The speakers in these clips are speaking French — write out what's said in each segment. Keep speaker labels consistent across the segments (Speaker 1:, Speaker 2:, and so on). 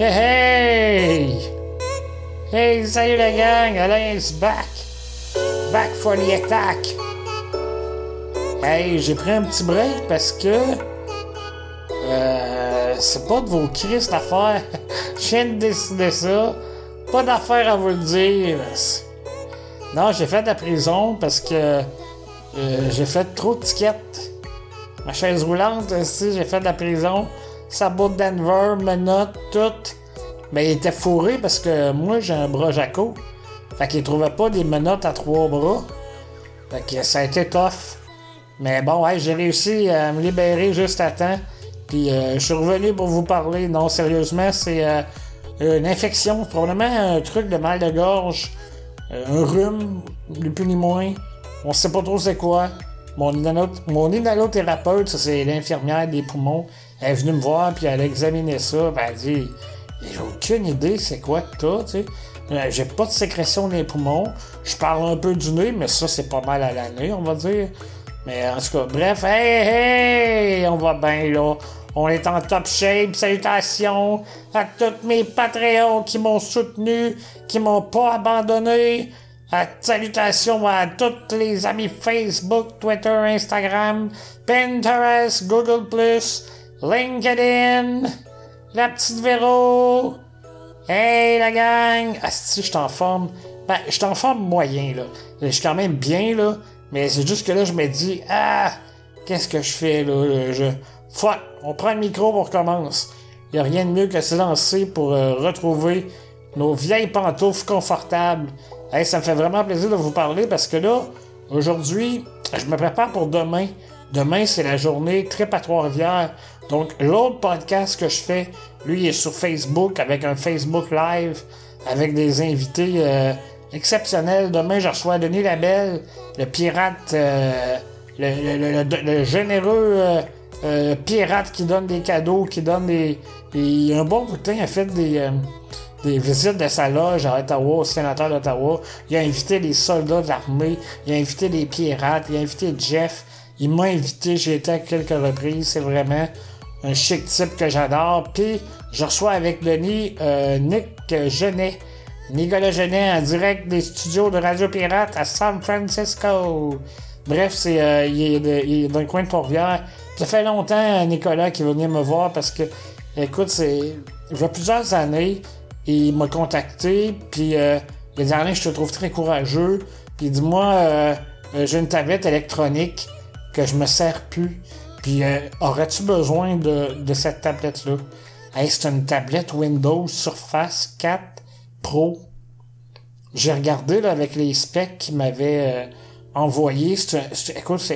Speaker 1: Hey! Hey, salut la gang! Alain is back! Back for the attack! Hey, j'ai pris un petit break parce que. Euh, c'est pas de vos crises d'affaires. Je viens de décider ça. Pas d'affaires à vous le dire. Non, j'ai fait de la prison parce que euh, j'ai fait trop de tickets. Ma chaise roulante, aussi, j'ai fait de la prison. Sabot de Denver, menottes, tout. Mais il était fourré parce que moi, j'ai un bras jaco. Fait qu'il trouvait pas des menottes à trois bras. Fait que ça a été tough. Mais bon, ouais, j'ai réussi à me libérer juste à temps. Puis euh, je suis revenu pour vous parler. Non, sérieusement, c'est euh, une infection, probablement un truc de mal de gorge, euh, un rhume, ni plus ni moins. On sait pas trop c'est quoi. Mon, inhalothérapeute, ça c'est l'infirmière des poumons, elle est venue me voir puis elle a examiné ça. Ben, elle dit J'ai aucune idée c'est quoi que t'as, tu sais. J'ai pas de sécrétion des poumons. Je parle un peu du nez, mais ça c'est pas mal à l'année, on va dire. Mais en tout cas, bref, hey, hey, on va bien là. On est en top shape. Salutations à tous mes Patreons qui m'ont soutenu, qui m'ont pas abandonné. Salutations à tous les amis Facebook, Twitter, Instagram, Pinterest, Google+, LinkedIn, la petite Véro. Hey la gang! Ah si, je t'en forme. Ben, je t'en forme moyen, là. Je suis quand même bien, là. Mais c'est juste que là, je me dis, ah, qu'est-ce que je fais, là? Je, fuck, on prend le micro, on recommence. Il a rien de mieux que se lancer pour euh, retrouver nos vieilles pantoufles confortables. Hey, ça me fait vraiment plaisir de vous parler parce que là, aujourd'hui, je me prépare pour demain. Demain, c'est la journée très Trois-Rivières. Donc, l'autre podcast que je fais, lui, est sur Facebook avec un Facebook Live avec des invités euh, exceptionnels. Demain, je reçois Denis Labelle, le pirate, euh, le, généreux euh, pirate qui donne des cadeaux, qui donne des. Il un bon bout de temps, il a fait des, des visites de sa loge à Ottawa, au sénateur d'Ottawa. Il a invité les soldats de l'armée, il a invité les pirates, il a invité Jeff. Il m'a invité, j'ai été à quelques reprises. C'est vraiment un chic type que j'adore. Puis, je reçois avec Denis euh, Nick Genet. Nicolas Genet en direct des studios de Radio Pirate à San Francisco. Bref, c'est euh, il, est dans le coin de Port-Rivière. Ça fait longtemps, Nicolas, qui est venu me voir parce que, écoute, c'est. Il y a plusieurs années, il m'a contacté, puis euh, il a dit je te trouve très courageux. Puis il dit Moi, j'ai une tablette électronique que je me sers plus. Puis euh, aurais-tu besoin de, cette tablette-là? c'est une tablette Windows Surface 4 Pro. J'ai regardé là, avec les specs qu'il m'avait envoyé. écoute,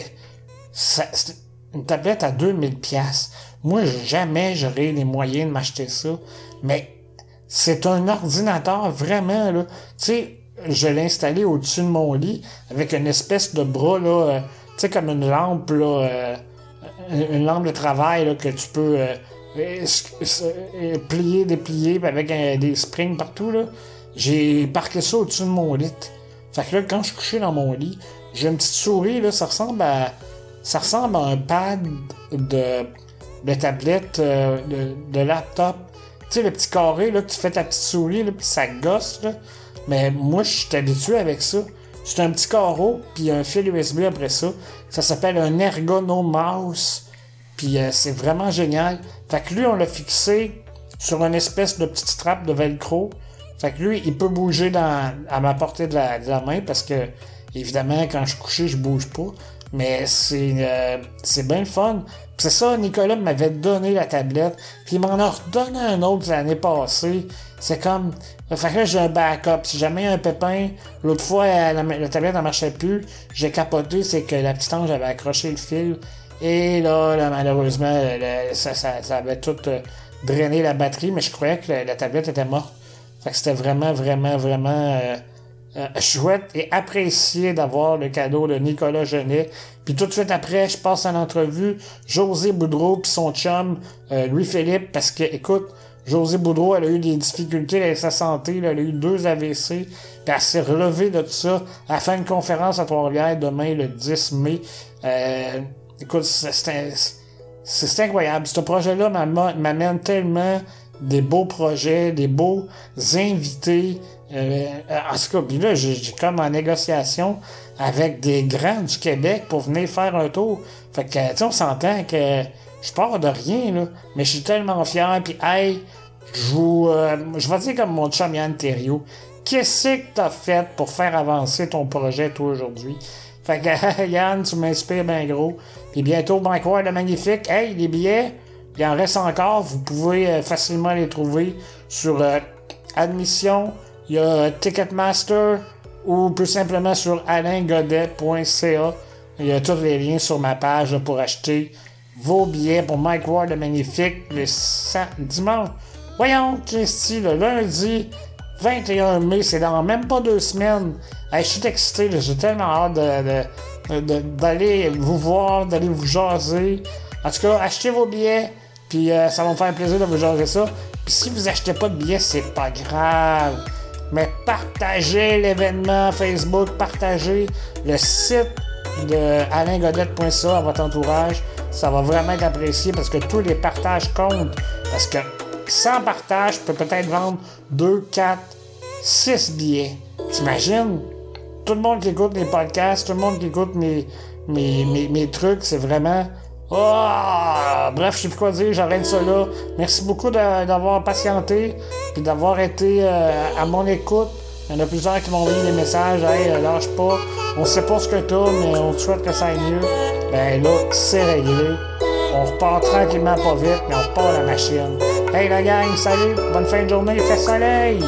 Speaker 1: c'est une tablette à 2000 pièces. Moi, jamais j'aurais les moyens de m'acheter ça. Mais c'est un ordinateur vraiment, là. Tu sais, je l'ai installé au-dessus de mon lit avec une espèce de bras, là... Euh, tu sais, comme une lampe, là, euh, une lampe de travail là, que tu peux euh, plier, déplier avec des springs partout. Là. J'ai parqué ça au-dessus de mon lit. Fait que là, quand je suis couché dans mon lit, j'ai une petite souris, là, ça ressemble à. Ça ressemble à un pad de, de tablette, de, de, laptop. Tu sais, le petit carré, là, que tu fais ta petite souris, là, puis ça gosse, là. Mais moi, je suis habitué avec ça. C'est un petit carreau, puis un fil USB après ça. Ça s'appelle un Ergono Mouse. Puis euh, c'est vraiment génial. Fait que lui, on l'a fixé sur une espèce de petite trappe de velcro. Fait que lui, il peut bouger dans, à ma portée de la, main parce que, évidemment, quand je suis couché, je bouge pas. Mais c'est euh, c'est bien le fun. C'est ça, Nicolas m'avait donné la tablette, puis il m'en a redonné un autre l'année passée. C'est comme. Fait que là, j'ai un backup. Si jamais un pépin, l'autre fois, la, tablette ne marchait plus, j'ai capoté, c'est que la petite ange avait accroché le fil. Et là, malheureusement, ça, ça, avait tout euh, drainé la batterie, mais je croyais que la, tablette était morte. Fait que c'était vraiment, vraiment, vraiment. Euh, euh, chouette et apprécié d'avoir le cadeau de Nicolas Genet. Puis tout de suite après, je passe à l'entrevue José Boudreau puis son chum euh, Louis-Philippe parce que, écoute, José Boudreau, elle a eu des difficultés avec sa santé, elle a eu deux AVC, puis elle s'est relevée de tout ça. Elle fait une conférence à Trois-Rivières demain, le 10 mai. Euh, écoute, c'est incroyable. Ce projet-là m'amène tellement des beaux projets, des beaux invités. Euh, en tout cas, puis là, j'ai comme en négociation avec des grands du Québec pour venir faire un tour. Fait que, tu on s'entend que je pars de rien, là, mais je suis tellement fier, puis hey, je euh, je vais dire comme mon chum Yann Thériault, qu'est-ce que t'as fait pour faire avancer ton projet, toi, aujourd'hui? Fait que, Yann, tu m'inspires bien gros. Puis bientôt, Banquoire le Magnifique. Hey, les billets, il en reste encore. Vous pouvez euh, facilement les trouver sur euh, Admission. Il y a Ticketmaster ou plus simplement sur alaingodet.ca. Il y a tous les liens sur ma page pour acheter vos billets pour Mike Ward le Magnifique le dimanche. Voyons, Christy, le lundi 21 mai, c'est dans même pas deux semaines. je suis excité, j'ai tellement hâte d'aller vous voir, d'aller vous jaser. En tout cas, achetez vos billets, puis euh, ça va me faire plaisir de vous jaser ça. Puis si vous achetez pas de billets, c'est pas grave. Mais partagez l'événement Facebook, partagez le site de alaingodette.ca à votre entourage. Ça va vraiment être apprécié parce que tous les partages comptent. Parce que sans partage, je peux peut-être vendre 2, 4, 6 billets. T'imagines? Tout le monde qui écoute les podcasts, tout le monde qui écoute mes, mes, trucs, c'est vraiment. Oh! Bref, je sais plus quoi dire, j'arrête ça là. Merci beaucoup d'avoir patienté et d'avoir été euh, à mon écoute. Il y en a plusieurs qui m'ont envoyé des messages. Hey, lâche pas. On sait pas ce que t'as, mais on te souhaite que ça aille mieux. Ben là, c'est réglé. On repart tranquillement pas vite, mais on repart la machine. Hey la gang, salut, bonne fin de journée, fait soleil!